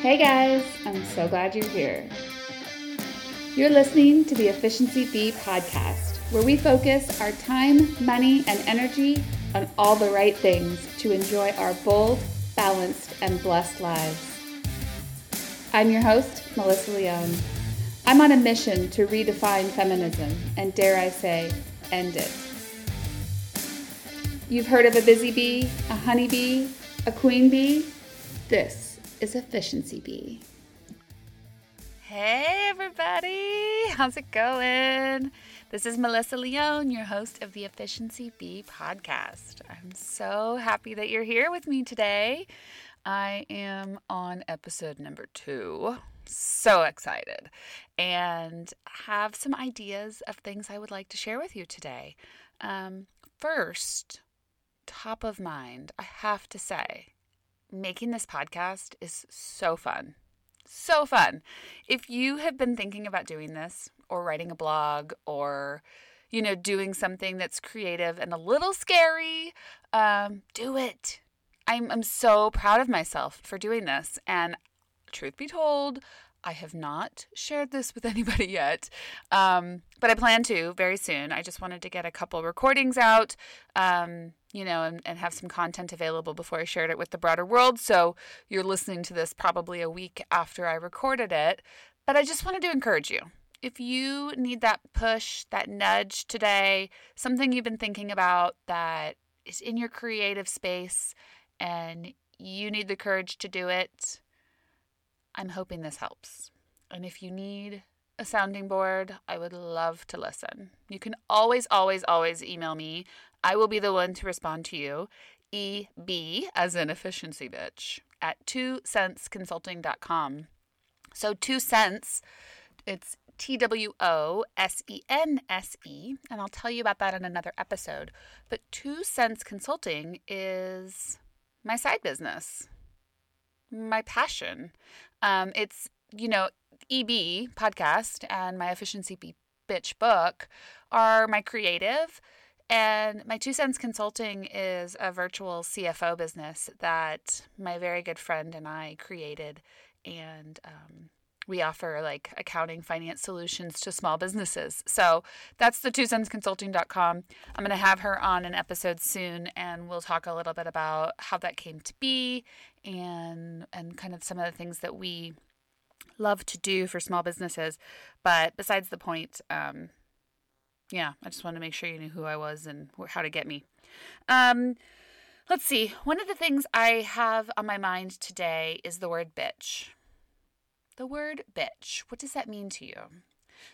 Hey guys, I'm so glad you're here. You're listening to the Efficiency Bee podcast, where we focus our time, money, and energy on all the right things to enjoy our bold, balanced, and blessed lives. I'm your host, Melissa Leon. I'm on a mission to redefine feminism and, dare I say, end it. You've heard of a busy bee, a honeybee, a queen bee? This is Efficiency Bee. Hey, everybody. How's it going? This is Melissa Leon, your host of the Efficiency Bee podcast. I'm so happy that you're here with me today. I am on episode number two. So excited and have some ideas of things I would like to share with you today. Um, first, top of mind, I have to say, making this podcast is so fun. So fun. If you have been thinking about doing this or writing a blog or, you know, doing something that's creative and a little scary, um, do it. I'm, I'm so proud of myself for doing this. And truth be told, I have not shared this with anybody yet, um, but I plan to very soon. I just wanted to get a couple recordings out, um, you know, and, and have some content available before I shared it with the broader world. So you're listening to this probably a week after I recorded it. But I just wanted to encourage you. If you need that push, that nudge today, something you've been thinking about that is in your creative space and you need the courage to do it, I'm hoping this helps. And if you need a sounding board, I would love to listen. You can always, always, always email me. I will be the one to respond to you. EB, as in efficiency bitch, at two consulting.com. So, two sense, it's T W O S E N S E, and I'll tell you about that in another episode. But Two Sense Consulting is my side business, my passion. Um, it's, you know, EB podcast and my Efficiency Bitch book are my creative. And my Two Sense Consulting is a virtual CFO business that my very good friend and I created. And um, we offer like accounting finance solutions to small businesses. So that's the two sense consulting.com. I'm going to have her on an episode soon and we'll talk a little bit about how that came to be and and kind of some of the things that we love to do for small businesses. But besides the point, um, yeah, I just wanted to make sure you knew who I was and how to get me. Um, let's see. One of the things I have on my mind today is the word bitch. The word bitch. What does that mean to you?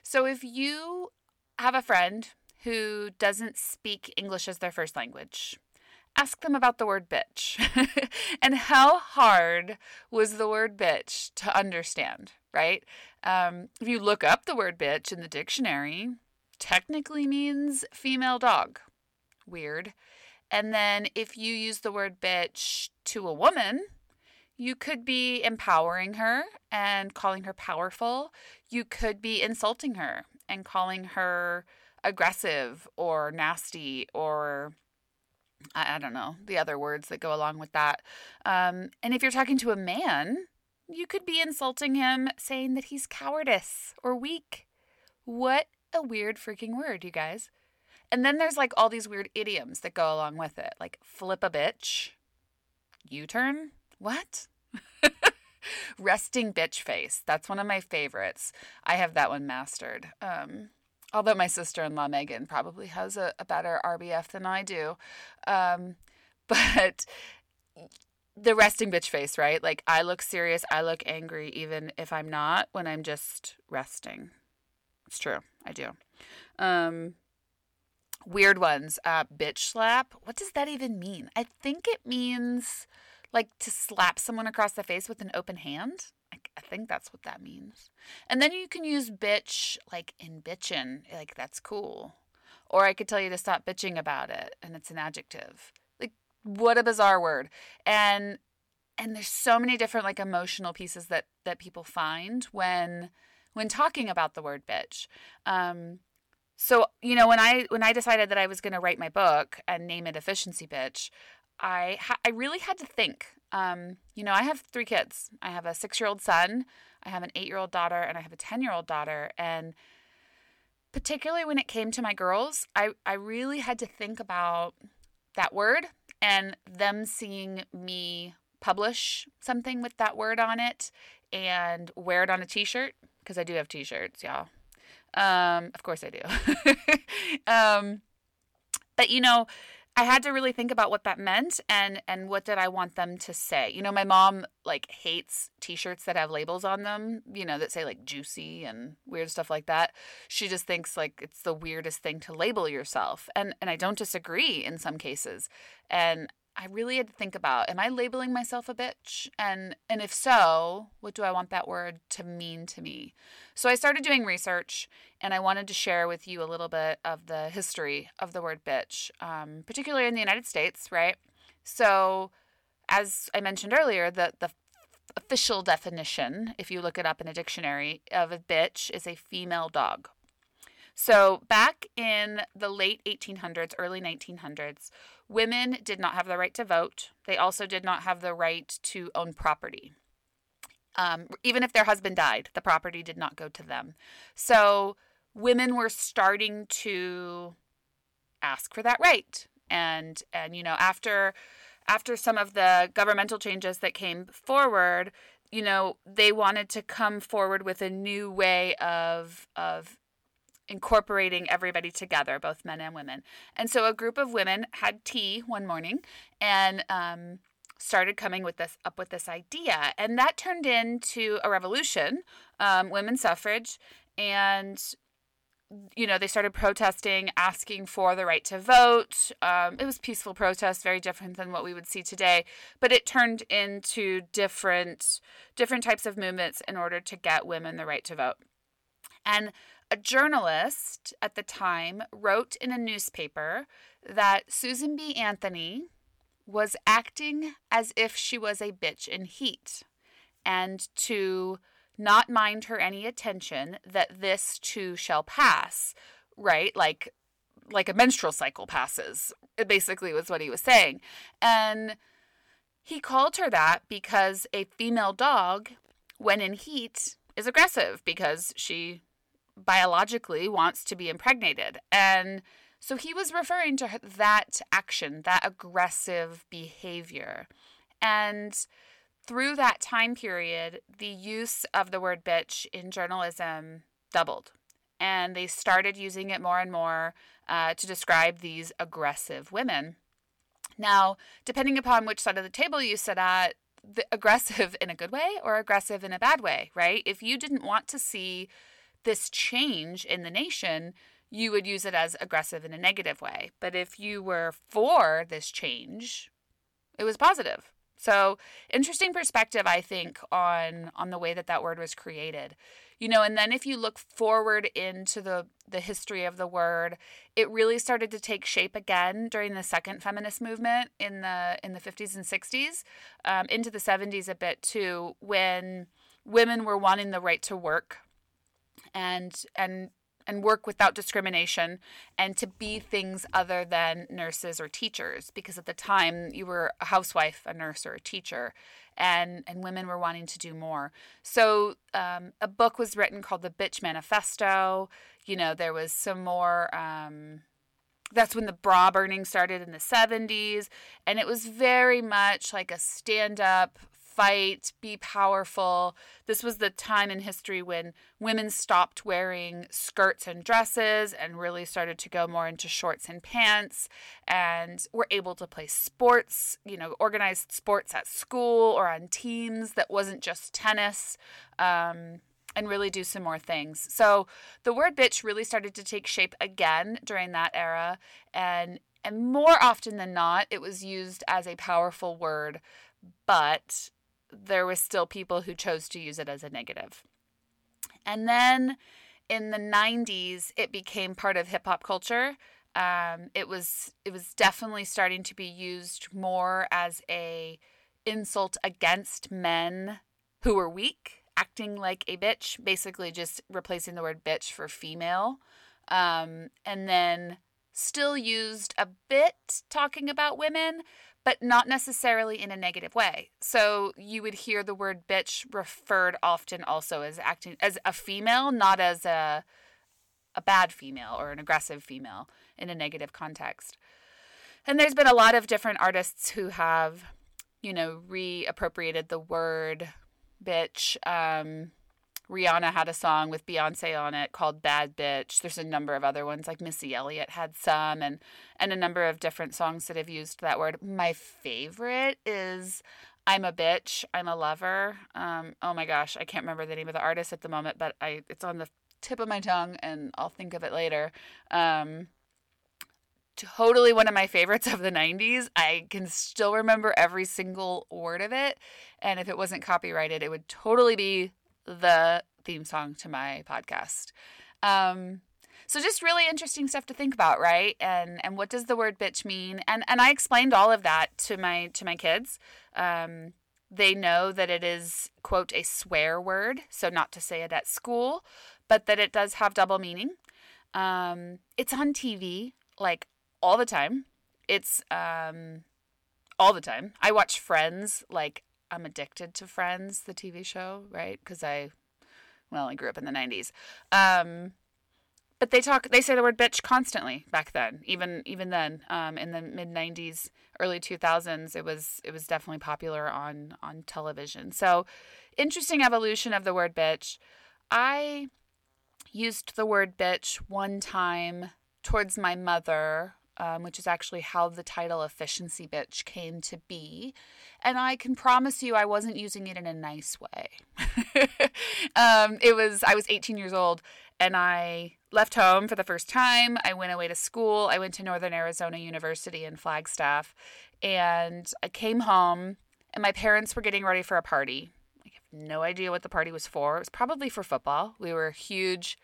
So if you have a friend who doesn't speak English as their first language, ask them about the word bitch and how hard was the word bitch to understand, right? Um, if you look up the word bitch in the dictionary, technically means female dog. Weird. And then if you use the word bitch to a woman, you could be empowering her and calling her powerful. You could be insulting her and calling her aggressive or nasty or I, I don't know, the other words that go along with that. Um, and if you're talking to a man, you could be insulting him saying that he's cowardice or weak. What a weird freaking word, you guys. And then there's like all these weird idioms that go along with it, like flip a bitch, U turn, what? Resting bitch face. That's one of my favorites. I have that one mastered. Um, although my sister-in-law Megan probably has a, a better RBF than I do. Um, but the resting bitch face, right? Like I look serious, I look angry, even if I'm not, when I'm just resting. It's true, I do. Um, weird ones. Uh, bitch slap. What does that even mean? I think it means like to slap someone across the face with an open hand. I, think that's what that means. And then you can use bitch like in bitchin', like that's cool. Or I could tell you to stop bitching about it and it's an adjective. Like what a bizarre word. And and there's so many different like emotional pieces that that people find when when talking about the word bitch. Um so you know when I when I decided that I was going to write my book and name it efficiency bitch, I ha- I really had to think. Um, you know, I have three kids. I have a six year old son, I have an eight year old daughter, and I have a ten year old daughter. And particularly when it came to my girls, I I really had to think about that word and them seeing me publish something with that word on it and wear it on a t-shirt because I do have t-shirts, y'all. Um, of course I do. um, but you know, I had to really think about what that meant and and what did I want them to say. You know, my mom like hates t-shirts that have labels on them, you know, that say like juicy and weird stuff like that. She just thinks like it's the weirdest thing to label yourself. And and I don't disagree in some cases. And I really had to think about am I labeling myself a bitch? And and if so, what do I want that word to mean to me? So I started doing research and I wanted to share with you a little bit of the history of the word bitch, um, particularly in the United States, right? So as I mentioned earlier, the the official definition, if you look it up in a dictionary, of a bitch is a female dog. So, back in the late 1800s, early 1900s, women did not have the right to vote. They also did not have the right to own property. Um, even if their husband died, the property did not go to them. So, women were starting to ask for that right. And, and you know, after after some of the governmental changes that came forward, you know, they wanted to come forward with a new way of of incorporating everybody together, both men and women. And so a group of women had tea one morning and um, started coming with this up with this idea, and that turned into a revolution, um, women's suffrage, and you know they started protesting, asking for the right to vote. Um, it was peaceful protest, very different than what we would see today, but it turned into different different types of movements in order to get women the right to vote. And a journalist at the time wrote in a newspaper that Susan B. Anthony was acting as if she was a bitch in heat. And to not mind her any attention that this too shall pass right? Like like a menstrual cycle passes it basically was what he was saying. And he called her that because a female dog when in heat is aggressive because she biologically wants to be impregnated. And so he was referring to that action, that aggressive behavior. And through that time period, the use of the word bitch in journalism doubled. And they started using it more and more uh, to describe these aggressive women. Now, depending upon which side of the table you sit at, the aggressive in a good way or aggressive in a bad way, right? If you didn't want to see this change in the nation, you would use it as aggressive in a negative way. But if you were for this change, it was positive. So, interesting perspective I think on on the way that that word was created. You know, and then if you look forward into the the history of the word, it really started to take shape again during the second feminist movement in the in the 50s and 60s, um, into the 70s a bit too, when women were wanting the right to work and and and work without discrimination and to be things other than nurses or teachers. Because at the time you were a housewife a nurse or a teacher and and women were wanting to do more. So um, a book was written called the bitch manifesto. You know there was some more um, that's when the bra burning started in the 70s and it was very much like a stand up fight, be powerful. This was the time in history when women stopped wearing skirts and dresses and really started to go more into shorts and pants and were able to play sports, you know, organized sports at school or on teams that wasn't just tennis. Um, and really do some more things. So the word bitch really started to take shape again during that era and and more often than not it was used as a powerful word but there was still people who chose to use it as a negative. And then in the 90s, it became part of hip hop culture. Um, it was it was definitely starting to be used more as a insult against men who were weak, acting like a bitch, basically just replacing the word bitch for female. Um, and then still used a bit talking about women, but not necessarily in a negative way. So you would hear the word bitch referred often also as acting as a female, not as a a bad female or an aggressive female in a negative context. And there's been a lot of different artists who have, you know, reappropriated the word bitch. Um, Rihanna had a song with Beyonce on it called Bad Bitch. There's a number of other ones like Missy Elliott had some and and a number of different songs that have used that word. My favorite is I'm a bitch, I'm a lover. Um, oh my gosh, I can't remember the name of the artist at the moment, but I it's on the tip of my tongue and I'll think of it later. Um, totally one of my favorites of the 90s. I can still remember every single word of it. And if it wasn't copyrighted, it would totally be the theme song to my podcast. Um, so just really interesting stuff to think about, right? And and what does the word bitch mean? And and I explained all of that to my to my kids. Um, they know that it is quote a swear word, so not to say it at school, but that it does have double meaning. Um, it's on TV like all the time. It's um, all the time. I watch Friends like I'm addicted to Friends, the TV show, right? Because I, well, I grew up in the 90s. Um, but they talk, they say the word bitch constantly back then. Even even then, um, in the mid 90s, early 2000s, it was it was definitely popular on on television. So, interesting evolution of the word bitch. I used the word bitch one time towards my mother um, which is actually how the title Efficiency Bitch came to be. And I can promise you, I wasn't using it in a nice way. um, it was, I was 18 years old and I left home for the first time. I went away to school. I went to Northern Arizona University in Flagstaff. And I came home and my parents were getting ready for a party. I have no idea what the party was for. It was probably for football. We were huge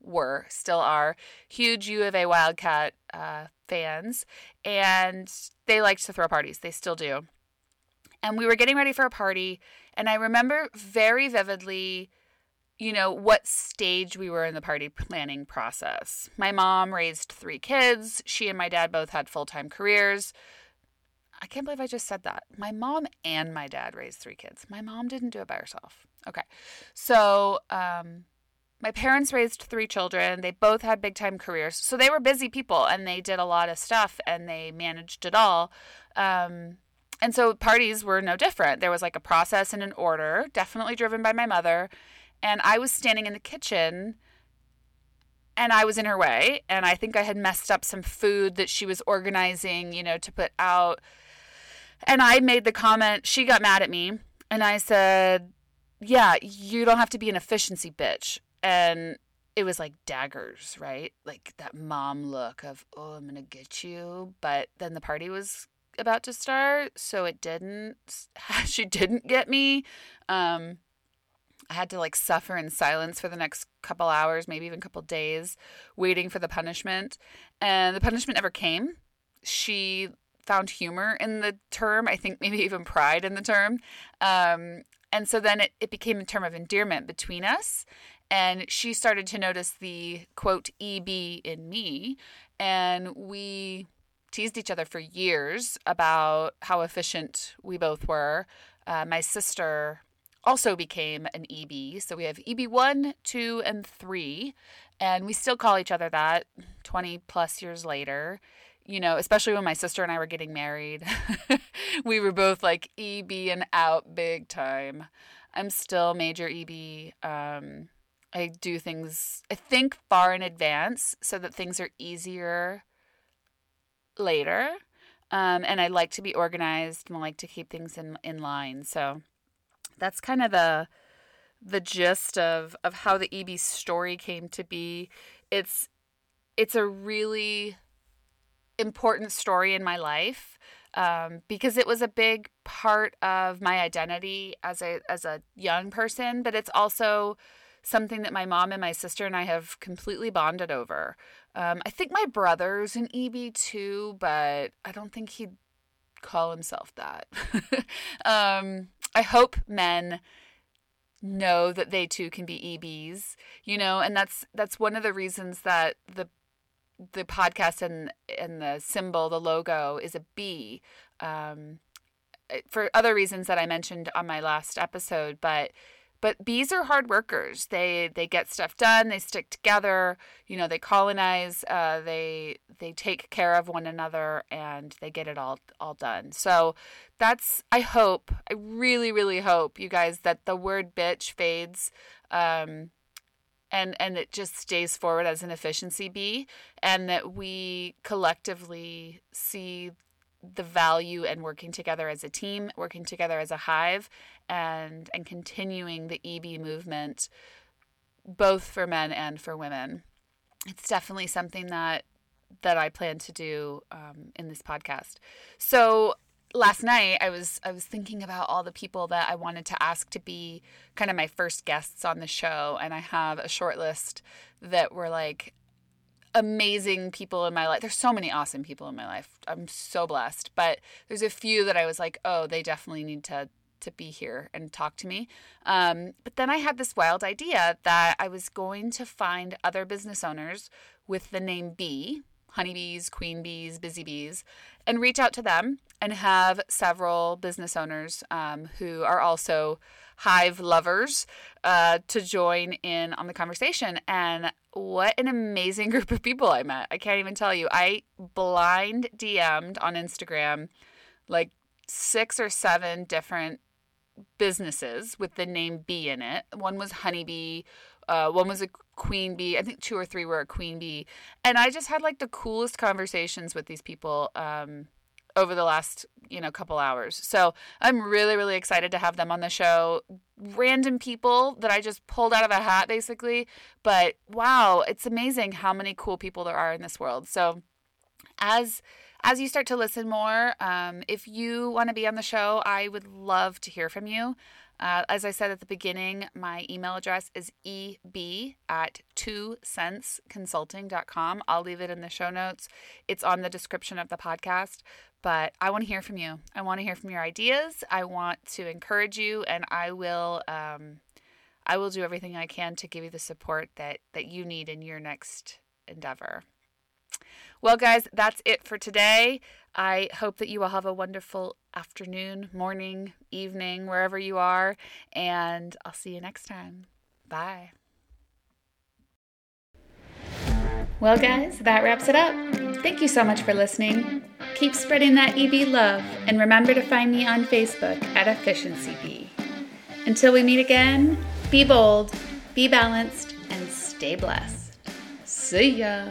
were, still are, huge U of A Wildcat uh, fans, and they liked to throw parties. They still do. And we were getting ready for a party, and I remember very vividly, you know, what stage we were in the party planning process. My mom raised three kids. She and my dad both had full time careers. I can't believe I just said that. My mom and my dad raised three kids. My mom didn't do it by herself. Okay. So, um, my parents raised three children. They both had big time careers. So they were busy people and they did a lot of stuff and they managed it all. Um, and so parties were no different. There was like a process and an order, definitely driven by my mother. And I was standing in the kitchen and I was in her way. And I think I had messed up some food that she was organizing, you know, to put out. And I made the comment, she got mad at me. And I said, Yeah, you don't have to be an efficiency bitch and it was like daggers, right? Like that mom look of, oh, I'm going to get you. But then the party was about to start, so it didn't. she didn't get me. Um, I had to like suffer in silence for the next couple hours, maybe even couple days, waiting for the punishment. And the punishment never came. She found humor in the term, I think maybe even pride in the term. Um, and so then it, it became a term of endearment between us and she started to notice the quote EB in me. And we teased each other for years about how efficient we both were. Uh, my sister also became an EB. So we have EB1, 2, and 3. And we still call each other that 20 plus years later. You know, especially when my sister and I were getting married, we were both like EB and out big time. I'm still major EB. Um, I do things, I think far in advance so that things are easier later. Um, and I like to be organized and I like to keep things in, in line. So that's kind of the the gist of of how the EB story came to be. It's it's a really important story in my life um, because it was a big part of my identity as a as a young person, but it's also something that my mom and my sister and I have completely bonded over. Um, I think my brother's an EB too, but I don't think he'd call himself that. um, I hope men know that they too can be EBs, you know, and that's that's one of the reasons that the the podcast and and the symbol, the logo is a bee. Um, for other reasons that I mentioned on my last episode, but but bees are hard workers. They they get stuff done. They stick together. You know, they colonize. Uh, they they take care of one another, and they get it all all done. So that's. I hope. I really really hope you guys that the word bitch fades. Um, and and it just stays forward as an efficiency bee and that we collectively see the value and working together as a team, working together as a hive, and and continuing the EB movement, both for men and for women. It's definitely something that that I plan to do um, in this podcast. So last night I was I was thinking about all the people that I wanted to ask to be kind of my first guests on the show, and I have a short list that were like amazing people in my life. There's so many awesome people in my life. I'm so blessed. But there's a few that I was like, oh, they definitely need to to be here and talk to me. Um, but then I had this wild idea that I was going to find other business owners with the name bee, honeybees, queen bees, busy bees, and reach out to them and have several business owners um, who are also hive lovers uh, to join in on the conversation. And what an amazing group of people I met. I can't even tell you. I blind DM'd on Instagram like six or seven different businesses with the name bee in it. One was Honeybee, uh, one was a queen bee. I think two or three were a queen bee. And I just had like the coolest conversations with these people. Um, over the last you know couple hours so i'm really really excited to have them on the show random people that i just pulled out of a hat basically but wow it's amazing how many cool people there are in this world so as as you start to listen more um, if you want to be on the show i would love to hear from you uh, as I said at the beginning, my email address is eb at two consulting.com. I'll leave it in the show notes. It's on the description of the podcast. But I want to hear from you. I want to hear from your ideas. I want to encourage you, and I will. Um, I will do everything I can to give you the support that that you need in your next endeavor. Well, guys, that's it for today. I hope that you will have a wonderful afternoon, morning, evening, wherever you are, and I'll see you next time. Bye. Well, guys, that wraps it up. Thank you so much for listening. Keep spreading that EB love, and remember to find me on Facebook at Efficiency Bee. Until we meet again, be bold, be balanced, and stay blessed. See ya.